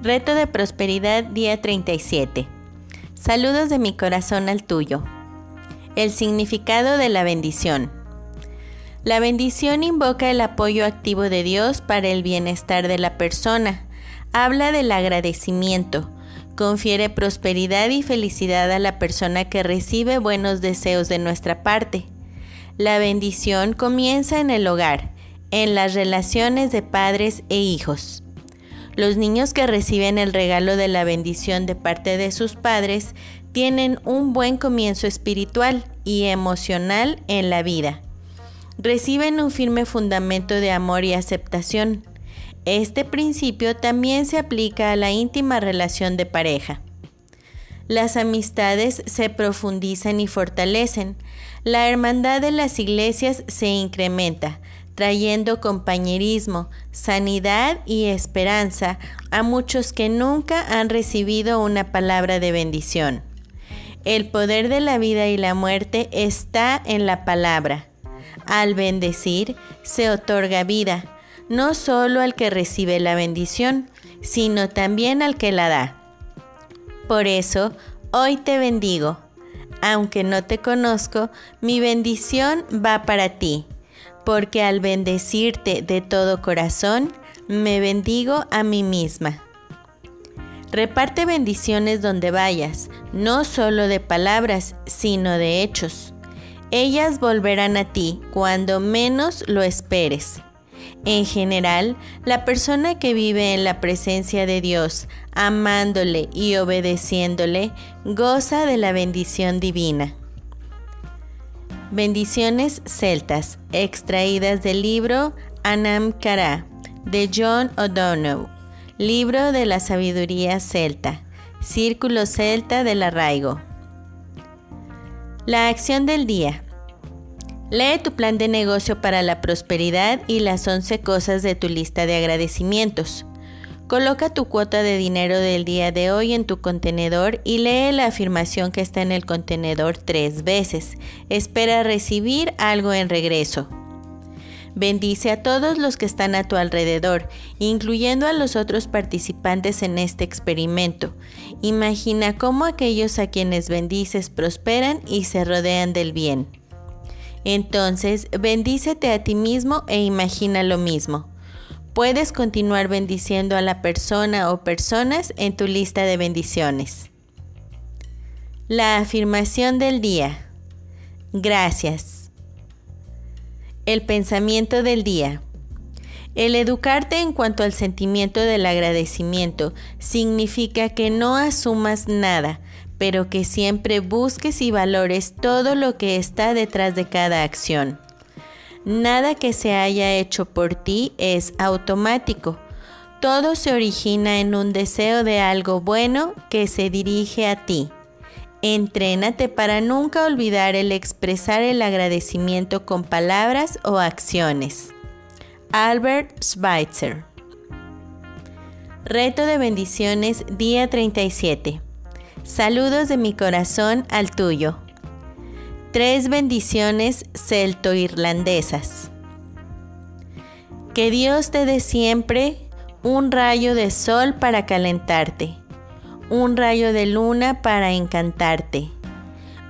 Reto de Prosperidad día 37. Saludos de mi corazón al tuyo. El significado de la bendición. La bendición invoca el apoyo activo de Dios para el bienestar de la persona. Habla del agradecimiento. Confiere prosperidad y felicidad a la persona que recibe buenos deseos de nuestra parte. La bendición comienza en el hogar, en las relaciones de padres e hijos. Los niños que reciben el regalo de la bendición de parte de sus padres tienen un buen comienzo espiritual y emocional en la vida. Reciben un firme fundamento de amor y aceptación. Este principio también se aplica a la íntima relación de pareja. Las amistades se profundizan y fortalecen. La hermandad de las iglesias se incrementa, trayendo compañerismo, sanidad y esperanza a muchos que nunca han recibido una palabra de bendición. El poder de la vida y la muerte está en la palabra. Al bendecir se otorga vida, no solo al que recibe la bendición, sino también al que la da. Por eso, hoy te bendigo. Aunque no te conozco, mi bendición va para ti porque al bendecirte de todo corazón, me bendigo a mí misma. Reparte bendiciones donde vayas, no solo de palabras, sino de hechos. Ellas volverán a ti cuando menos lo esperes. En general, la persona que vive en la presencia de Dios, amándole y obedeciéndole, goza de la bendición divina. Bendiciones celtas, extraídas del libro Anam Cara de John O'Donnell, libro de la sabiduría celta, Círculo Celta del Arraigo. La acción del día. Lee tu plan de negocio para la prosperidad y las 11 cosas de tu lista de agradecimientos. Coloca tu cuota de dinero del día de hoy en tu contenedor y lee la afirmación que está en el contenedor tres veces. Espera recibir algo en regreso. Bendice a todos los que están a tu alrededor, incluyendo a los otros participantes en este experimento. Imagina cómo aquellos a quienes bendices prosperan y se rodean del bien. Entonces, bendícete a ti mismo e imagina lo mismo. Puedes continuar bendiciendo a la persona o personas en tu lista de bendiciones. La afirmación del día. Gracias. El pensamiento del día. El educarte en cuanto al sentimiento del agradecimiento significa que no asumas nada, pero que siempre busques y valores todo lo que está detrás de cada acción. Nada que se haya hecho por ti es automático. Todo se origina en un deseo de algo bueno que se dirige a ti. Entrénate para nunca olvidar el expresar el agradecimiento con palabras o acciones. Albert Schweitzer Reto de bendiciones día 37. Saludos de mi corazón al tuyo. Tres bendiciones celto-irlandesas. Que Dios te dé siempre un rayo de sol para calentarte, un rayo de luna para encantarte,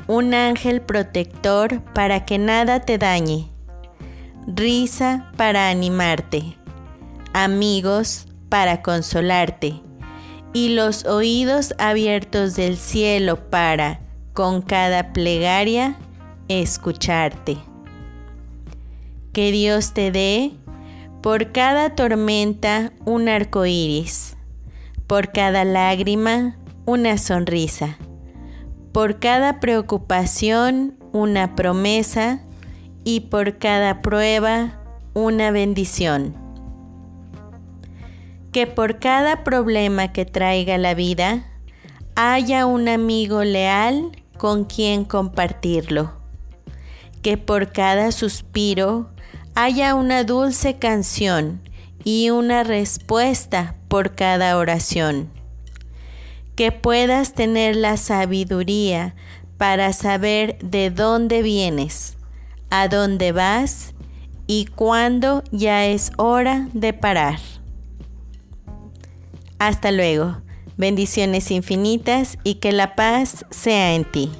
un ángel protector para que nada te dañe, risa para animarte, amigos para consolarte y los oídos abiertos del cielo para, con cada plegaria, escucharte. Que Dios te dé por cada tormenta un arco iris, por cada lágrima una sonrisa, por cada preocupación una promesa y por cada prueba una bendición. Que por cada problema que traiga la vida haya un amigo leal con quien compartirlo que por cada suspiro haya una dulce canción y una respuesta por cada oración. Que puedas tener la sabiduría para saber de dónde vienes, a dónde vas y cuándo ya es hora de parar. Hasta luego. Bendiciones infinitas y que la paz sea en ti.